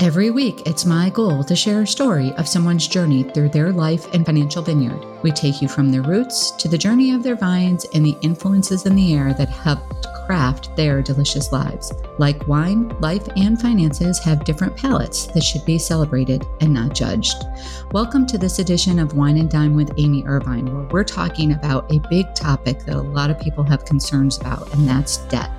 Every week, it's my goal to share a story of someone's journey through their life and financial vineyard. We take you from their roots to the journey of their vines and the influences in the air that helped craft their delicious lives. Like wine, life and finances have different palates that should be celebrated and not judged. Welcome to this edition of Wine and Dime with Amy Irvine, where we're talking about a big topic that a lot of people have concerns about, and that's debt.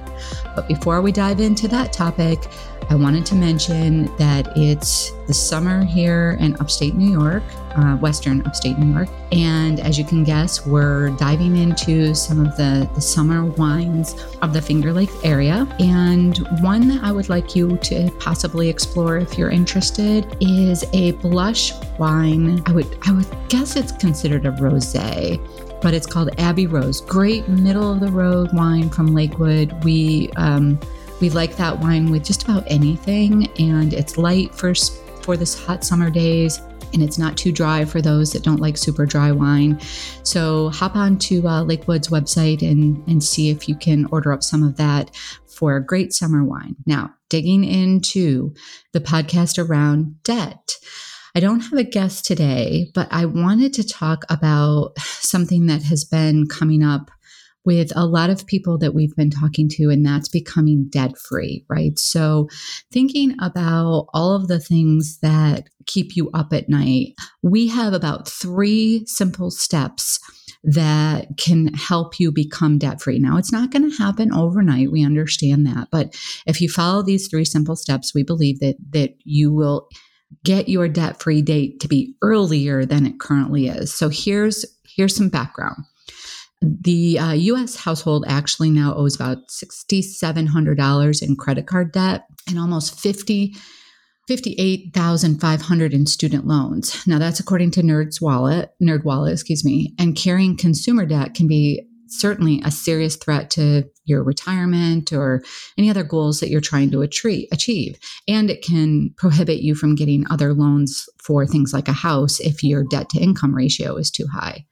But before we dive into that topic, I wanted to mention that it's the summer here in upstate New York, uh, western upstate New York. And as you can guess, we're diving into some of the, the summer wines of the Finger Lake area. And one that I would like you to possibly explore if you're interested is a blush wine. I would I would guess it's considered a rosé but it's called Abbey Rose. Great middle of the road wine from Lakewood. We um, we like that wine with just about anything, and it's light for for this hot summer days, and it's not too dry for those that don't like super dry wine. So hop on to uh, Lakewood's website and and see if you can order up some of that for a great summer wine. Now, digging into the podcast around debt. I don't have a guest today, but I wanted to talk about something that has been coming up with a lot of people that we've been talking to, and that's becoming debt free, right? So, thinking about all of the things that keep you up at night, we have about three simple steps that can help you become debt free. Now, it's not going to happen overnight. We understand that. But if you follow these three simple steps, we believe that, that you will get your debt free date to be earlier than it currently is. So here's here's some background. The uh, US household actually now owes about $6,700 in credit card debt and almost 50 58,500 in student loans. Now that's according to Nerd's Wallet, NerdWallet, excuse me. And carrying consumer debt can be certainly a serious threat to your retirement or any other goals that you're trying to achieve. And it can prohibit you from getting other loans for things like a house if your debt to income ratio is too high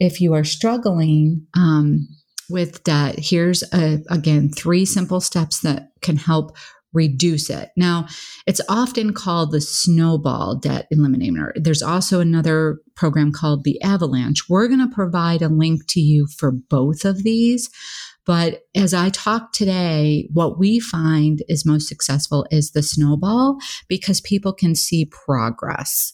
if you are struggling um, with debt, here's a, again three simple steps that can help reduce it. Now, it's often called the snowball debt eliminator. There's also another program called the avalanche. We're going to provide a link to you for both of these. But as I talk today, what we find is most successful is the snowball because people can see progress.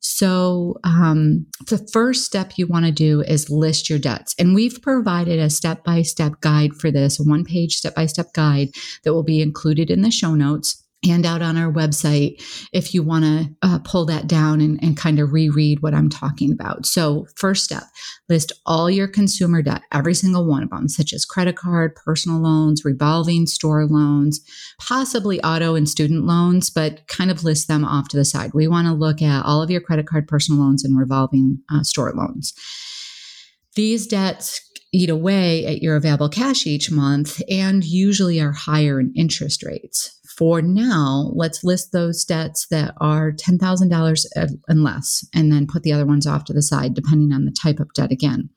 So, um, the first step you want to do is list your debts. And we've provided a step by step guide for this, a one page step by step guide that will be included in the show notes and out on our website if you want to uh, pull that down and, and kind of reread what I'm talking about. So, first step list all your consumer debt, every single one of them, such as credit card, personal loans, revolving store loans, possibly auto and student loans, but kind of list them off to the side. We want to look at all of your credit card, personal loans, and revolving uh, store loans. These debts eat away at your available cash each month and usually are higher in interest rates for now, let's list those debts that are $10,000 and less, and then put the other ones off to the side, depending on the type of debt again.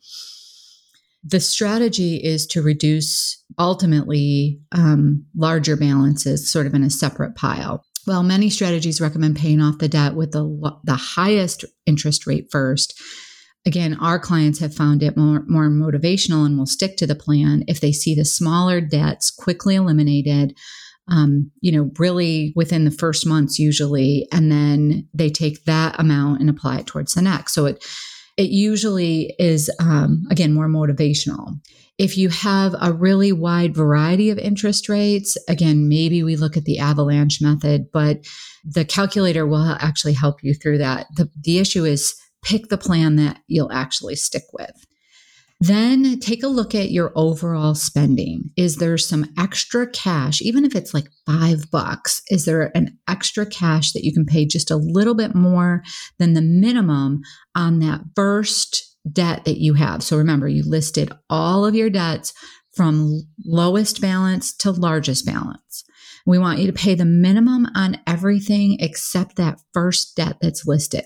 The strategy is to reduce ultimately um, larger balances sort of in a separate pile. Well, many strategies recommend paying off the debt with the, the highest interest rate first. Again, our clients have found it more, more motivational and will stick to the plan if they see the smaller debts quickly eliminated um, you know, really within the first months usually, and then they take that amount and apply it towards the next. So it it usually is um, again more motivational. If you have a really wide variety of interest rates, again, maybe we look at the avalanche method, but the calculator will actually help you through that. The, the issue is pick the plan that you'll actually stick with. Then take a look at your overall spending. Is there some extra cash, even if it's like five bucks? Is there an extra cash that you can pay just a little bit more than the minimum on that first debt that you have? So remember, you listed all of your debts from lowest balance to largest balance. We want you to pay the minimum on everything except that first debt that's listed.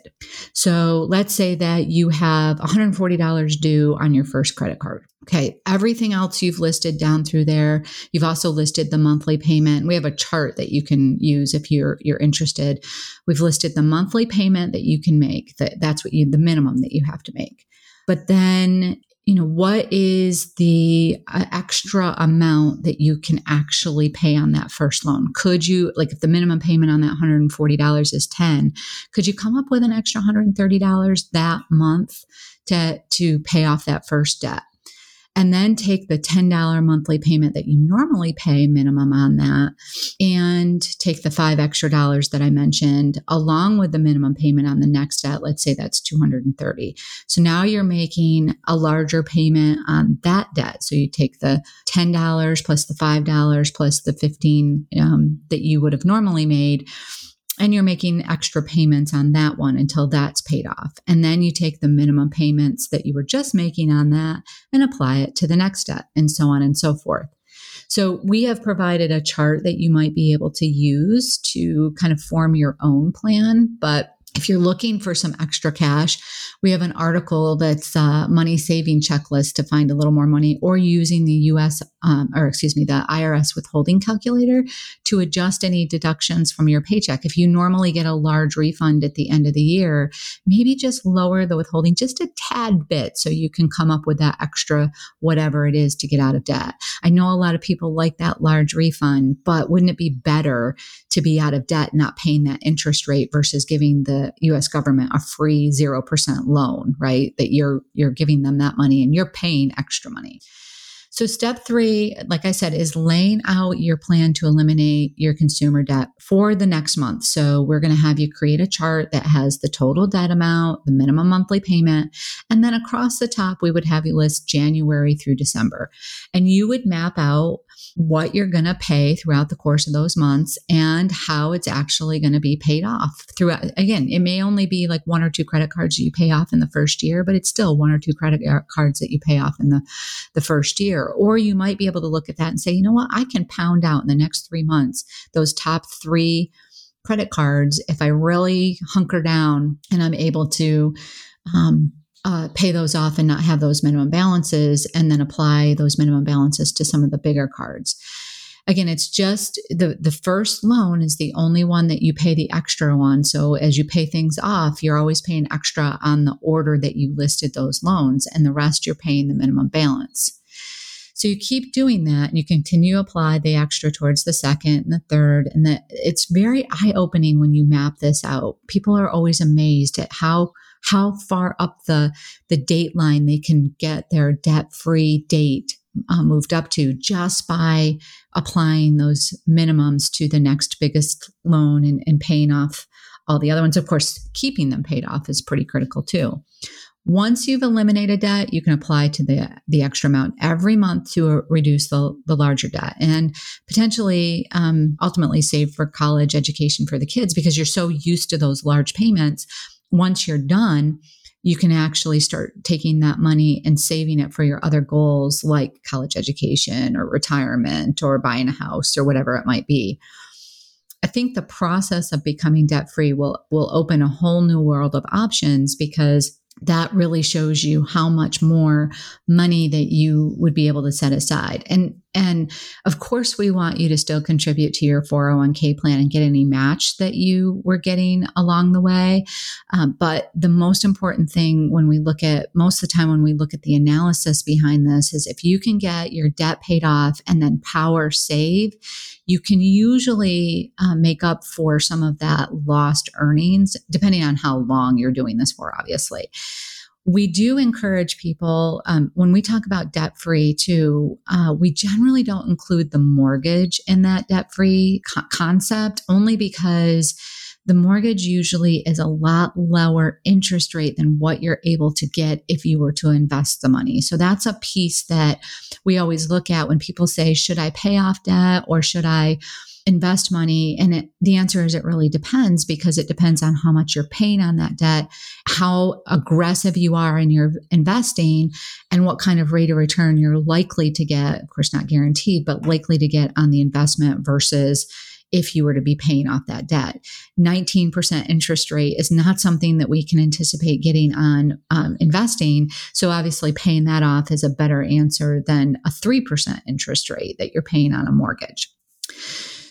So let's say that you have $140 due on your first credit card. Okay, everything else you've listed down through there. You've also listed the monthly payment. We have a chart that you can use if you're you're interested. We've listed the monthly payment that you can make. That that's what you the minimum that you have to make. But then you know, what is the uh, extra amount that you can actually pay on that first loan? Could you, like, if the minimum payment on that $140 is 10, could you come up with an extra $130 that month to, to pay off that first debt? And then take the $10 monthly payment that you normally pay minimum on that and take the five extra dollars that I mentioned along with the minimum payment on the next debt. Let's say that's 230. So now you're making a larger payment on that debt. So you take the $10 plus the $5 plus the 15 um, that you would have normally made and you're making extra payments on that one until that's paid off. And then you take the minimum payments that you were just making on that and apply it to the next debt, and so on and so forth. So, we have provided a chart that you might be able to use to kind of form your own plan, but if you're looking for some extra cash, we have an article that's a money saving checklist to find a little more money or using the US, um, or excuse me, the IRS withholding calculator to adjust any deductions from your paycheck. If you normally get a large refund at the end of the year, maybe just lower the withholding just a tad bit so you can come up with that extra whatever it is to get out of debt. I know a lot of people like that large refund, but wouldn't it be better to be out of debt, not paying that interest rate versus giving the US government a free 0% loan, right? That you're you're giving them that money and you're paying extra money. So, step three, like I said, is laying out your plan to eliminate your consumer debt for the next month. So, we're going to have you create a chart that has the total debt amount, the minimum monthly payment, and then across the top, we would have you list January through December. And you would map out what you're going to pay throughout the course of those months and how it's actually going to be paid off throughout. Again, it may only be like one or two credit cards that you pay off in the first year, but it's still one or two credit uh, cards that you pay off in the, the first Or you might be able to look at that and say, you know what, I can pound out in the next three months those top three credit cards if I really hunker down and I'm able to um, uh, pay those off and not have those minimum balances and then apply those minimum balances to some of the bigger cards. Again it's just the the first loan is the only one that you pay the extra on. So as you pay things off you're always paying extra on the order that you listed those loans and the rest you're paying the minimum balance so you keep doing that and you continue to apply the extra towards the second and the third. And that it's very eye opening when you map this out. People are always amazed at how how far up the, the date line they can get their debt free date uh, moved up to just by applying those minimums to the next biggest loan and, and paying off all the other ones. Of course, keeping them paid off is pretty critical too. Once you've eliminated debt, you can apply to the, the extra amount every month to uh, reduce the, the larger debt and potentially um, ultimately save for college education for the kids because you're so used to those large payments once you're done, you can actually start taking that money and saving it for your other goals like college education or retirement or buying a house or whatever it might be. I think the process of becoming debt free will will open a whole new world of options because that really shows you how much more money that you would be able to set aside. And and of course, we want you to still contribute to your 401k plan and get any match that you were getting along the way. Um, but the most important thing when we look at most of the time when we look at the analysis behind this is if you can get your debt paid off and then power save, you can usually uh, make up for some of that lost earnings, depending on how long you're doing this for, obviously we do encourage people um, when we talk about debt free too uh, we generally don't include the mortgage in that debt free co- concept only because the mortgage usually is a lot lower interest rate than what you're able to get if you were to invest the money. So that's a piece that we always look at when people say, should I pay off debt or should I invest money? And it, the answer is it really depends because it depends on how much you're paying on that debt, how aggressive you are in your investing, and what kind of rate of return you're likely to get. Of course, not guaranteed, but likely to get on the investment versus if you were to be paying off that debt. 19% interest rate is not something that we can anticipate getting on um, investing. So, obviously, paying that off is a better answer than a 3% interest rate that you're paying on a mortgage.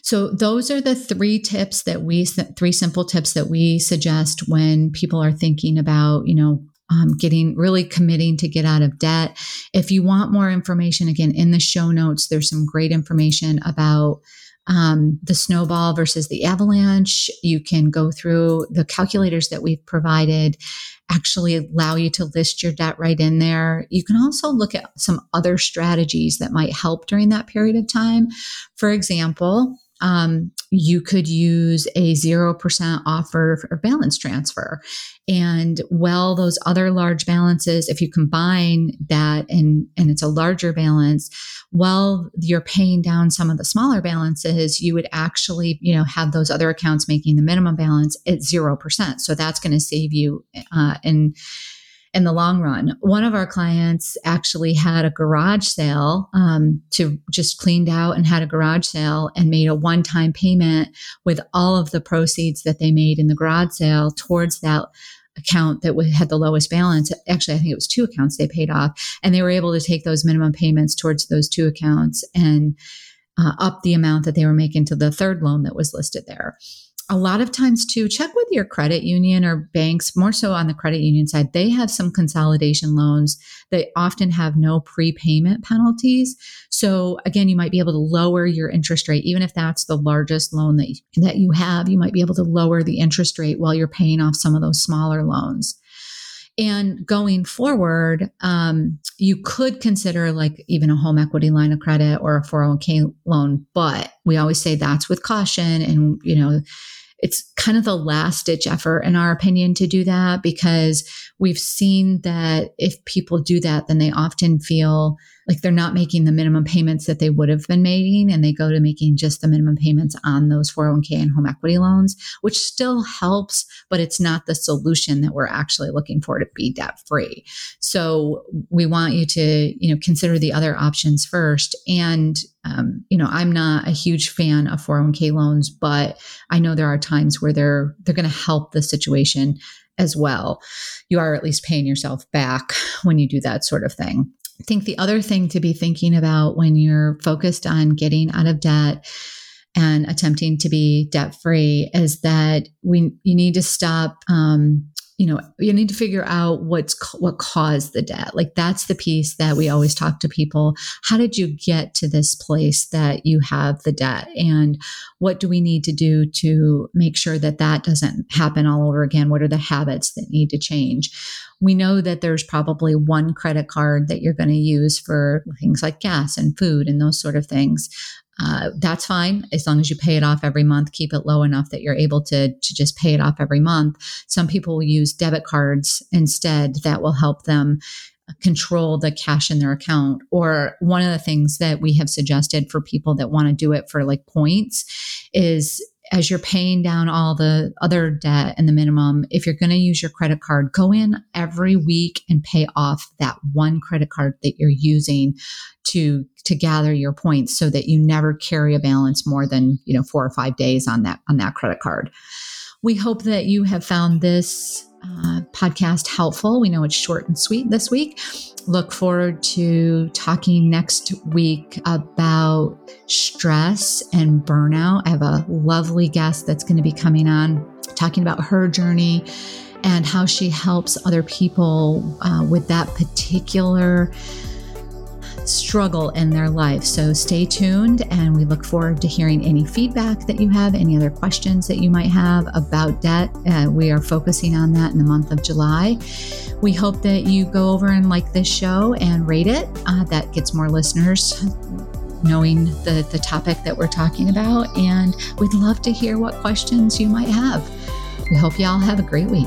So those are the three tips that we three simple tips that we suggest when people are thinking about, you know, um, getting really committing to get out of debt. If you want more information, again, in the show notes, there's some great information about um, the snowball versus the avalanche. You can go through the calculators that we've provided, actually allow you to list your debt right in there. You can also look at some other strategies that might help during that period of time. For example, um, you could use a 0% offer for balance transfer. And well, those other large balances, if you combine that and, and it's a larger balance, while you're paying down some of the smaller balances, you would actually, you know, have those other accounts making the minimum balance at 0%. So that's going to save you uh, in in the long run. One of our clients actually had a garage sale um, to just cleaned out and had a garage sale and made a one time payment with all of the proceeds that they made in the garage sale towards that account that had the lowest balance. Actually, I think it was two accounts they paid off, and they were able to take those minimum payments towards those two accounts and uh, up the amount that they were making to the third loan that was listed there a lot of times too check with your credit union or banks more so on the credit union side they have some consolidation loans. They often have no prepayment penalties. So again you might be able to lower your interest rate. Even if that's the largest loan that, that you have you might be able to lower the interest rate while you're paying off some of those smaller loans and going forward, um, you could consider like even a home equity line of credit or a 401k loan, but we always say that's with caution. And, you know, it's kind of the last ditch effort, in our opinion, to do that because we've seen that if people do that, then they often feel like they're not making the minimum payments that they would have been making and they go to making just the minimum payments on those 401k and home equity loans which still helps but it's not the solution that we're actually looking for to be debt free so we want you to you know consider the other options first and um, you know i'm not a huge fan of 401k loans but i know there are times where they're they're going to help the situation as well. You are at least paying yourself back when you do that sort of thing. I think the other thing to be thinking about when you're focused on getting out of debt and attempting to be debt free is that we you need to stop um, you know you need to figure out what's what caused the debt. Like that's the piece that we always talk to people. How did you get to this place that you have the debt? And what do we need to do to make sure that that doesn't happen all over again? What are the habits that need to change? We know that there's probably one credit card that you're going to use for things like gas and food and those sort of things uh, that's fine. As long as you pay it off every month keep it low enough that you're able to, to just pay it off every month. Some people will use debit cards instead that will help them control the cash in their account. Or one of the things that we have suggested for people that want to do it for like points is as you're paying down all the other debt and the minimum, if you're going to use your credit card, go in every week and pay off that one credit card that you're using to to gather your points so that you never carry a balance more than, you know, 4 or 5 days on that on that credit card. We hope that you have found this uh, podcast helpful. We know it's short and sweet this week. Look forward to talking next week about stress and burnout. I have a lovely guest that's going to be coming on talking about her journey and how she helps other people uh, with that particular struggle in their life. So stay tuned and we look forward to hearing any feedback that you have, any other questions that you might have about debt. Uh, we are focusing on that in the month of July. We hope that you go over and like this show and rate it. Uh, that gets more listeners knowing the, the topic that we're talking about. And we'd love to hear what questions you might have. We hope you all have a great week.